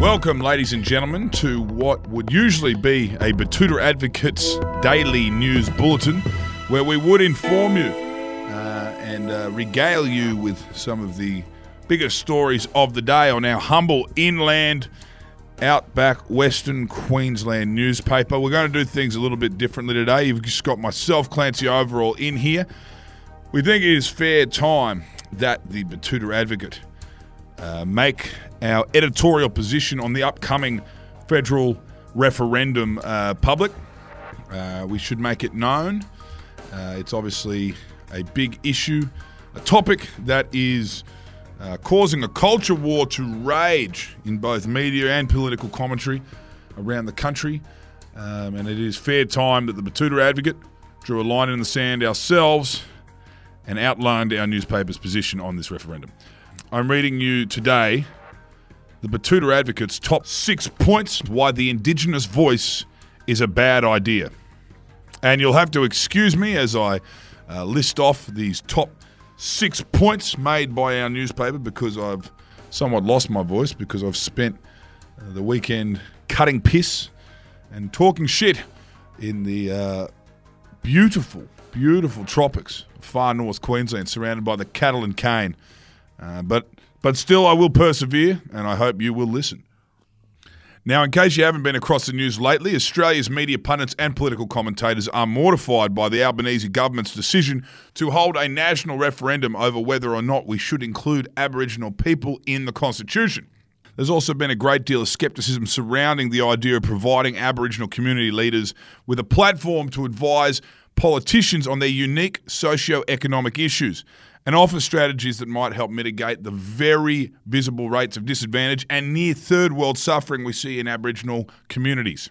Welcome, ladies and gentlemen, to what would usually be a Betoota Advocates daily news bulletin, where we would inform you uh, and uh, regale you with some of the biggest stories of the day on our humble inland, outback Western Queensland newspaper. We're going to do things a little bit differently today. You've just got myself, Clancy Overell, in here. We think it is fair time that the Betoota Advocate uh, make our editorial position on the upcoming federal referendum uh, public. Uh, we should make it known. Uh, it's obviously a big issue, a topic that is uh, causing a culture war to rage in both media and political commentary around the country. Um, and it is fair time that the Betoota Advocate drew a line in the sand ourselves and outlined our newspaper's position on this referendum. I'm reading you today the Betoota Advocate's top six points why the Indigenous voice is a bad idea. And you'll have to excuse me as I uh, list off these top six points made by our newspaper because I've somewhat lost my voice because I've spent uh, the weekend cutting piss and talking shit in the uh, beautiful, beautiful tropics far north Queensland, surrounded by the cattle and cane. Uh, but but still, I will persevere, and I hope you will listen. Now, in case you haven't been across the news lately, Australia's media pundits and political commentators are mortified by the Albanese government's decision to hold a national referendum over whether or not we should include Aboriginal people in the Constitution. There's also been a great deal of scepticism surrounding the idea of providing Aboriginal community leaders with a platform to advise politicians on their unique socio-economic issues and offer strategies that might help mitigate the very visible rates of disadvantage and near third world suffering we see in Aboriginal communities.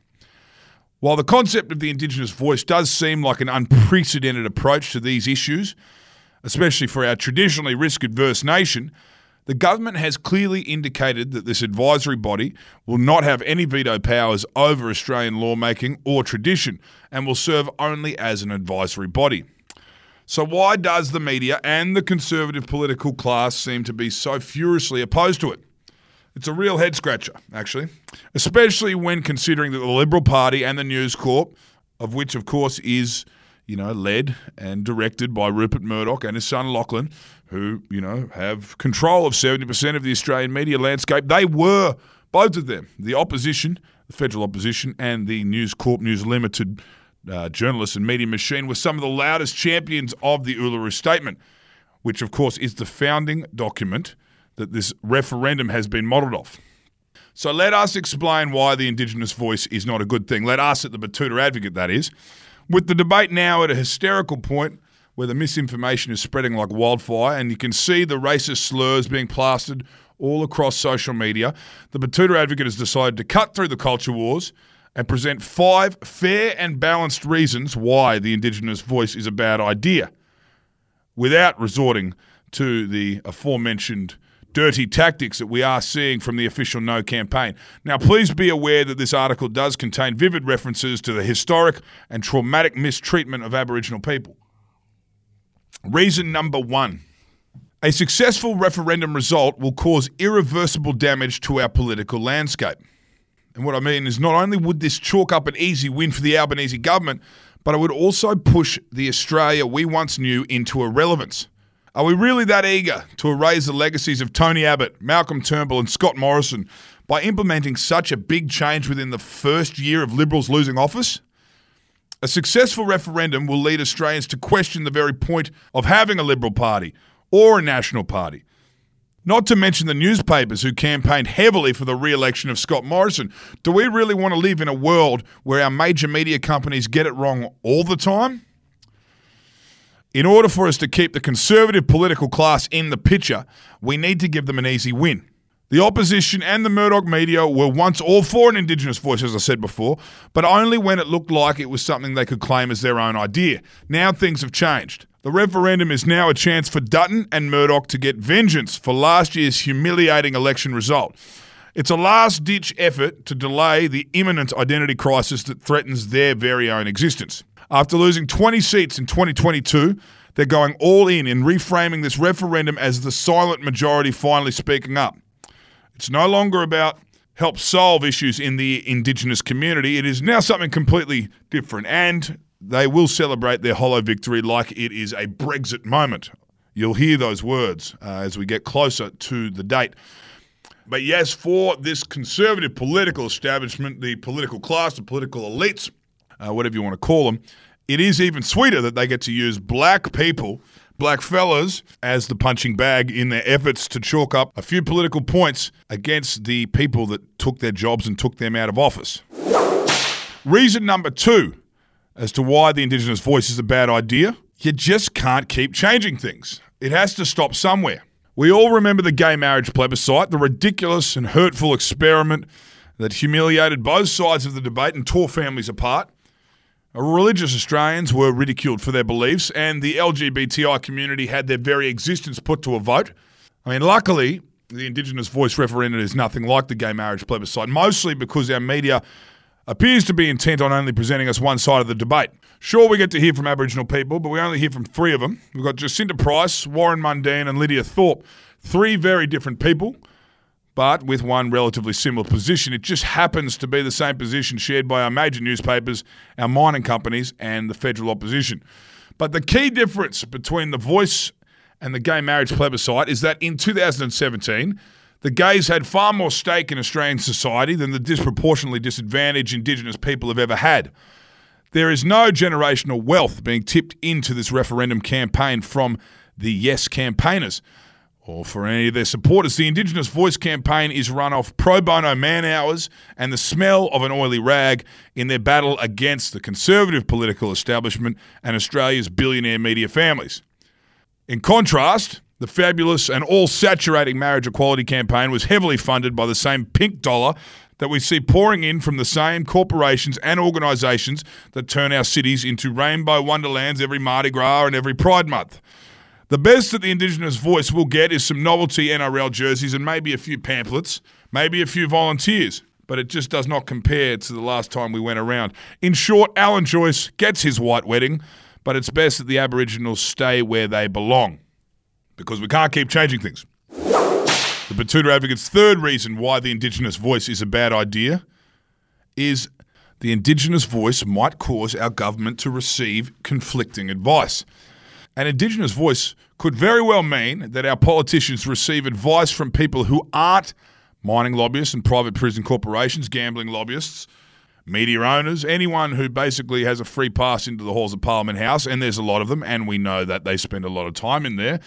While the concept of the Indigenous voice does seem like an unprecedented approach to these issues, especially for our traditionally risk adverse nation, the government has clearly indicated that this advisory body will not have any veto powers over Australian lawmaking or tradition and will serve only as an advisory body. So, why does the media and the conservative political class seem to be so furiously opposed to it? It's a real head scratcher, actually, especially when considering that the Liberal Party and the News Corp, of which, of course, is you know, led and directed by Rupert Murdoch and his son Lachlan, who, you know, have control of 70% of the Australian media landscape. They were, both of them, the opposition, the federal opposition, and the News Corp News Limited uh, journalists and media machine were some of the loudest champions of the Uluru Statement, which, of course, is the founding document that this referendum has been modelled off. So let us explain why the Indigenous voice is not a good thing. Let us, at the Betoota Advocate, that is. With the debate now at a hysterical point where the misinformation is spreading like wildfire and you can see the racist slurs being plastered all across social media, the Betoota Advocate has decided to cut through the culture wars and present five fair and balanced reasons why the Indigenous voice is a bad idea without resorting to the aforementioned dirty tactics that we are seeing from the official No campaign. Now, please be aware that this article does contain vivid references to the historic and traumatic mistreatment of Aboriginal people. Reason number one a successful referendum result will cause irreversible damage to our political landscape. And what I mean is, not only would this chalk up an easy win for the Albanese government, but it would also push the Australia we once knew into irrelevance. Are we really that eager to erase the legacies of Tony Abbott, Malcolm Turnbull, and Scott Morrison by implementing such a big change within the first year of Liberals losing office? A successful referendum will lead Australians to question the very point of having a Liberal Party or a National Party. Not to mention the newspapers who campaigned heavily for the re election of Scott Morrison. Do we really want to live in a world where our major media companies get it wrong all the time? In order for us to keep the conservative political class in the picture, we need to give them an easy win. The opposition and the Murdoch media were once all for an Indigenous voice, as I said before, but only when it looked like it was something they could claim as their own idea. Now things have changed. The referendum is now a chance for Dutton and Murdoch to get vengeance for last year's humiliating election result. It's a last ditch effort to delay the imminent identity crisis that threatens their very own existence. After losing 20 seats in 2022, they're going all in in reframing this referendum as the silent majority finally speaking up. It's no longer about help solve issues in the Indigenous community. It is now something completely different, and they will celebrate their hollow victory like it is a Brexit moment. You'll hear those words uh, as we get closer to the date. But yes, for this conservative political establishment, the political class, the political elites, uh, whatever you want to call them, it is even sweeter that they get to use black people, black fellas, as the punching bag in their efforts to chalk up a few political points against the people that took their jobs and took them out of office. Reason number two as to why the Indigenous voice is a bad idea you just can't keep changing things. It has to stop somewhere. We all remember the gay marriage plebiscite, the ridiculous and hurtful experiment that humiliated both sides of the debate and tore families apart. Religious Australians were ridiculed for their beliefs, and the LGBTI community had their very existence put to a vote. I mean, luckily, the Indigenous voice referendum is nothing like the gay marriage plebiscite, mostly because our media appears to be intent on only presenting us one side of the debate. Sure, we get to hear from Aboriginal people, but we only hear from three of them. We've got Jacinta Price, Warren Mundine, and Lydia Thorpe. Three very different people, but with one relatively similar position. It just happens to be the same position shared by our major newspapers, our mining companies, and the federal opposition. But the key difference between the voice and the gay marriage plebiscite is that in 2017, the gays had far more stake in Australian society than the disproportionately disadvantaged Indigenous people have ever had. There is no generational wealth being tipped into this referendum campaign from the Yes campaigners or for any of their supporters. The Indigenous Voice campaign is run off pro bono man hours and the smell of an oily rag in their battle against the conservative political establishment and Australia's billionaire media families. In contrast, the fabulous and all saturating marriage equality campaign was heavily funded by the same pink dollar that we see pouring in from the same corporations and organisations that turn our cities into rainbow wonderlands every Mardi Gras and every Pride Month. The best that the Indigenous voice will get is some novelty NRL jerseys and maybe a few pamphlets, maybe a few volunteers, but it just does not compare to the last time we went around. In short, Alan Joyce gets his white wedding, but it's best that the Aboriginals stay where they belong because we can't keep changing things. The Betoota Advocate's third reason why the Indigenous voice is a bad idea is the Indigenous voice might cause our government to receive conflicting advice. An Indigenous voice could very well mean that our politicians receive advice from people who aren't mining lobbyists and private prison corporations, gambling lobbyists, media owners, anyone who basically has a free pass into the halls of Parliament House, and there's a lot of them, and we know that they spend a lot of time in there.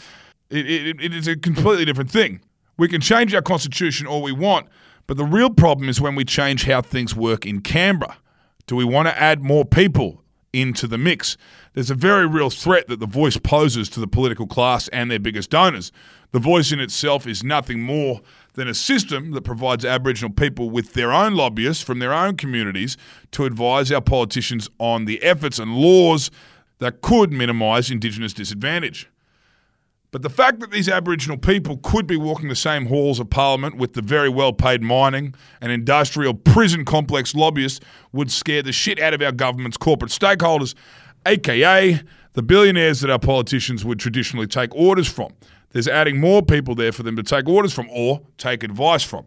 it, it, it is a completely different thing. We can change our constitution all we want, but the real problem is when we change how things work in Canberra. Do we want to add more people into the mix? There's a very real threat that the voice poses to the political class and their biggest donors. The voice in itself is nothing more than a system that provides Aboriginal people with their own lobbyists from their own communities to advise our politicians on the efforts and laws that could minimise Indigenous disadvantage. But the fact that these Aboriginal people could be walking the same halls of Parliament with the very well paid mining and industrial prison complex lobbyists would scare the shit out of our government's corporate stakeholders, aka the billionaires that our politicians would traditionally take orders from. There's adding more people there for them to take orders from or take advice from.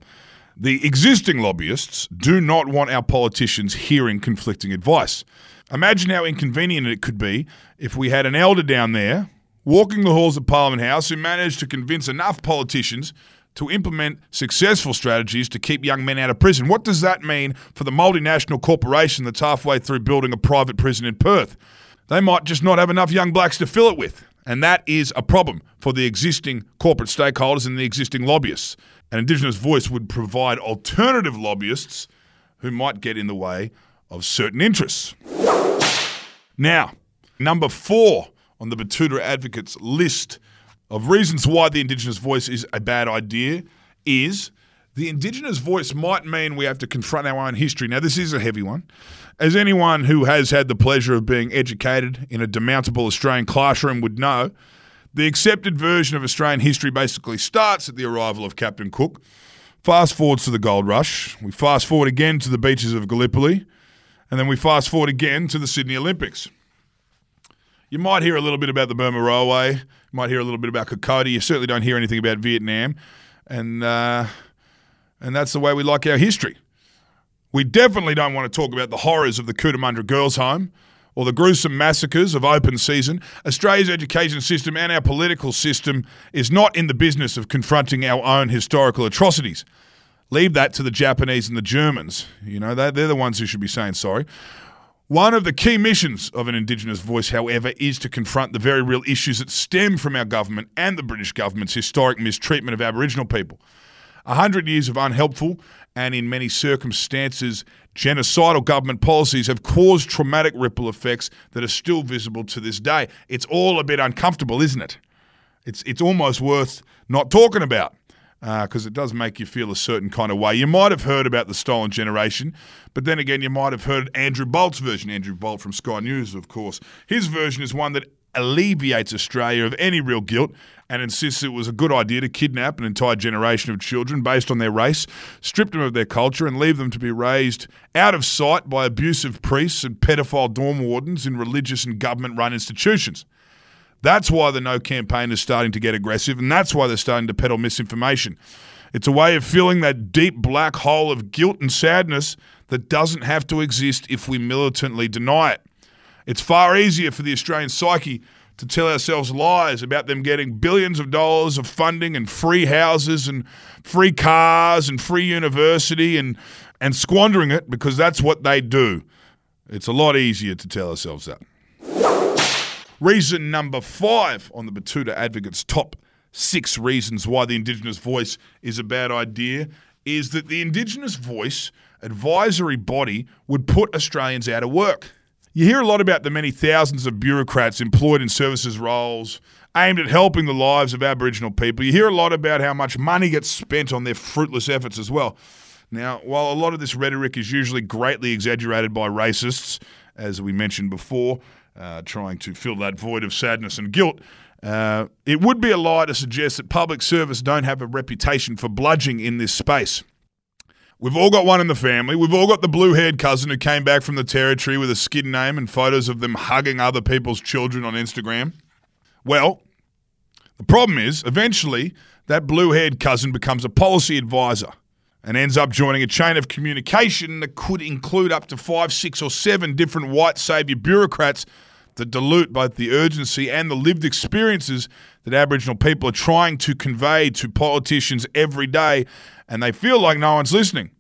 The existing lobbyists do not want our politicians hearing conflicting advice. Imagine how inconvenient it could be if we had an elder down there walking the halls of Parliament House who managed to convince enough politicians to implement successful strategies to keep young men out of prison. What does that mean for the multinational corporation that's halfway through building a private prison in Perth? They might just not have enough young blacks to fill it with. And that is a problem for the existing corporate stakeholders and the existing lobbyists. An Indigenous voice would provide alternative lobbyists who might get in the way of certain interests. Now, number four on the Betoota Advocates list of reasons why the Indigenous voice is a bad idea is the Indigenous voice might mean we have to confront our own history. Now, this is a heavy one. As anyone who has had the pleasure of being educated in a demountable Australian classroom would know, the accepted version of Australian history basically starts at the arrival of Captain Cook. Fast forwards to the gold rush. We fast forward again to the beaches of Gallipoli. And then we fast forward again to the Sydney Olympics. You might hear a little bit about the Burma Railway. You might hear a little bit about Kokoda. You certainly don't hear anything about Vietnam, and uh, and that's the way we like our history. We definitely don't want to talk about the horrors of the Cootamundra Girls' Home or the gruesome massacres of open season. Australia's education system and our political system is not in the business of confronting our own historical atrocities. Leave that to the Japanese and the Germans. You know, they're, they're the ones who should be saying sorry. One of the key missions of an Indigenous voice, however, is to confront the very real issues that stem from our government and the British government's historic mistreatment of Aboriginal people. A hundred years of unhelpful and, in many circumstances, genocidal government policies have caused traumatic ripple effects that are still visible to this day. It's all a bit uncomfortable, isn't it? It's, it's almost worth not talking about because uh, it does make you feel a certain kind of way. You might have heard about the stolen generation, but then again, you might have heard Andrew Bolt's version. Andrew Bolt from Sky News, of course. His version is one that alleviates Australia of any real guilt and insists it was a good idea to kidnap an entire generation of children based on their race, strip them of their culture, and leave them to be raised out of sight by abusive priests and pedophile dorm wardens in religious and government run institutions. That's why the No campaign is starting to get aggressive, and that's why they're starting to peddle misinformation. It's a way of filling that deep black hole of guilt and sadness that doesn't have to exist if we militantly deny it. It's far easier for the Australian psyche to tell ourselves lies about them getting billions of dollars of funding and free houses and free cars and free university and, and squandering it because that's what they do. It's a lot easier to tell ourselves that. Reason number five on the Betoota Advocate's top six reasons why the Indigenous voice is a bad idea is that the Indigenous voice advisory body would put Australians out of work. You hear a lot about the many thousands of bureaucrats employed in services roles aimed at helping the lives of Aboriginal people. You hear a lot about how much money gets spent on their fruitless efforts as well. Now, while a lot of this rhetoric is usually greatly exaggerated by racists, as we mentioned before, uh, trying to fill that void of sadness and guilt. Uh, it would be a lie to suggest that public service don't have a reputation for bludging in this space. We've all got one in the family. We've all got the blue haired cousin who came back from the territory with a skin name and photos of them hugging other people's children on Instagram. Well, the problem is, eventually, that blue haired cousin becomes a policy advisor and ends up joining a chain of communication that could include up to five, six, or seven different white saviour bureaucrats that dilute both the urgency and the lived experiences that Aboriginal people are trying to convey to politicians every day, and they feel like no one's listening.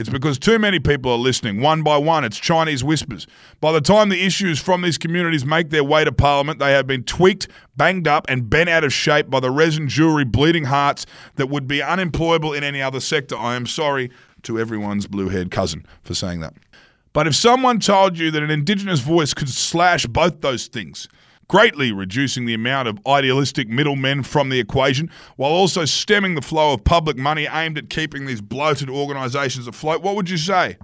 It's because too many people are listening, one by one. It's Chinese whispers. By the time the issues from these communities make their way to Parliament, they have been tweaked, banged up, and bent out of shape by the resin jewellery bleeding hearts that would be unemployable in any other sector. I am sorry to everyone's blue haired cousin for saying that. But if someone told you that an Indigenous voice could slash both those things, greatly reducing the amount of idealistic middlemen from the equation, while also stemming the flow of public money aimed at keeping these bloated organisations afloat, what would you say?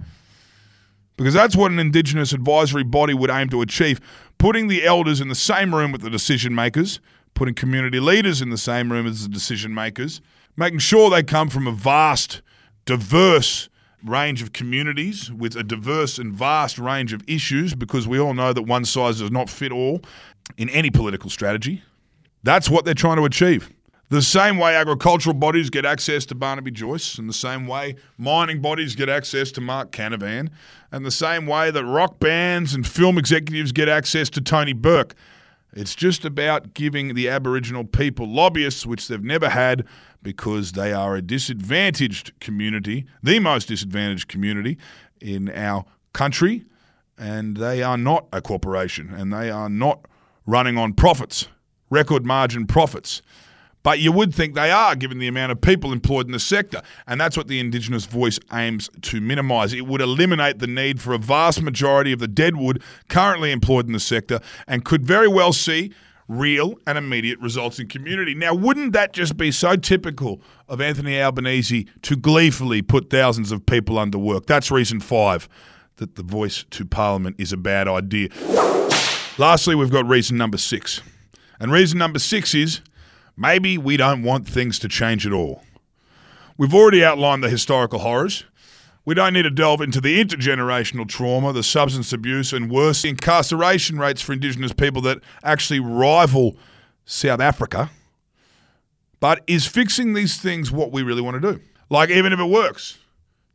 Because that's what an Indigenous advisory body would aim to achieve putting the elders in the same room with the decision makers, putting community leaders in the same room as the decision makers, making sure they come from a vast, diverse, range of communities with a diverse and vast range of issues because we all know that one size does not fit all in any political strategy. That's what they're trying to achieve. The same way agricultural bodies get access to Barnaby Joyce, and the same way mining bodies get access to Mark Canavan, and the same way that rock bands and film executives get access to Tony Burke. It's just about giving the Aboriginal people lobbyists, which they've never had because they are a disadvantaged community, the most disadvantaged community in our country, and they are not a corporation and they are not running on profits, record margin profits. But you would think they are, given the amount of people employed in the sector. And that's what the Indigenous voice aims to minimise. It would eliminate the need for a vast majority of the deadwood currently employed in the sector and could very well see real and immediate results in community. Now, wouldn't that just be so typical of Anthony Albanese to gleefully put thousands of people under work? That's reason five that the voice to Parliament is a bad idea. Lastly, we've got reason number six. And reason number six is maybe we don't want things to change at all. We've already outlined the historical horrors. We don't need to delve into the intergenerational trauma, the substance abuse, and worse, incarceration rates for Indigenous people that actually rival South Africa. But is fixing these things what we really want to do? Like, even if it works,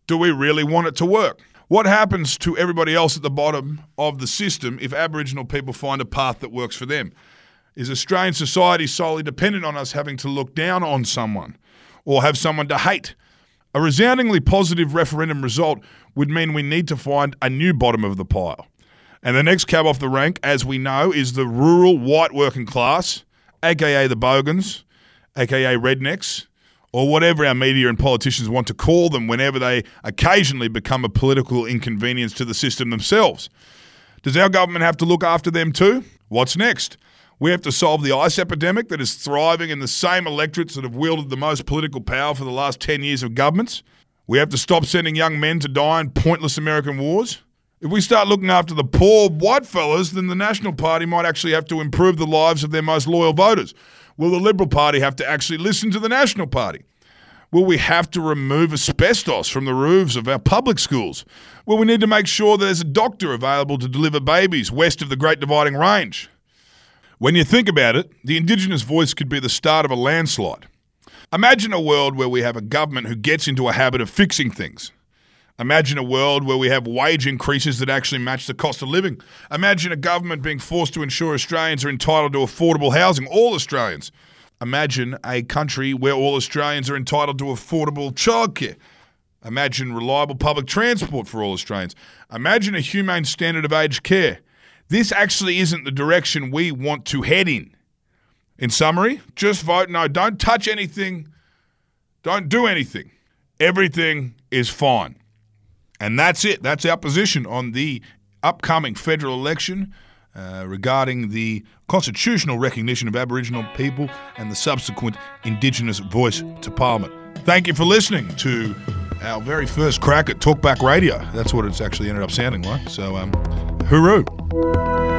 do we really want it to work? What happens to everybody else at the bottom of the system if Aboriginal people find a path that works for them? Is Australian society solely dependent on us having to look down on someone or have someone to hate? A resoundingly positive referendum result would mean we need to find a new bottom of the pile. And the next cab off the rank, as we know, is the rural white working class, aka the Bogans, aka rednecks, or whatever our media and politicians want to call them whenever they occasionally become a political inconvenience to the system themselves. Does our government have to look after them too? What's next? We have to solve the ice epidemic that is thriving in the same electorates that have wielded the most political power for the last 10 years of governments. We have to stop sending young men to die in pointless American wars. If we start looking after the poor white fellas, then the National Party might actually have to improve the lives of their most loyal voters. Will the Liberal Party have to actually listen to the National Party? Will we have to remove asbestos from the roofs of our public schools? Will we need to make sure that there's a doctor available to deliver babies west of the Great Dividing Range? When you think about it, the Indigenous voice could be the start of a landslide. Imagine a world where we have a government who gets into a habit of fixing things. Imagine a world where we have wage increases that actually match the cost of living. Imagine a government being forced to ensure Australians are entitled to affordable housing, all Australians. Imagine a country where all Australians are entitled to affordable childcare. Imagine reliable public transport for all Australians. Imagine a humane standard of aged care. This actually isn't the direction we want to head in. In summary, just vote no. Don't touch anything. Don't do anything. Everything is fine. And that's it. That's our position on the upcoming federal election uh, regarding the constitutional recognition of Aboriginal people and the subsequent Indigenous voice to Parliament. Thank you for listening to our very first crack at Talkback Radio. That's what it's actually ended up sounding like. So, um, hooroo.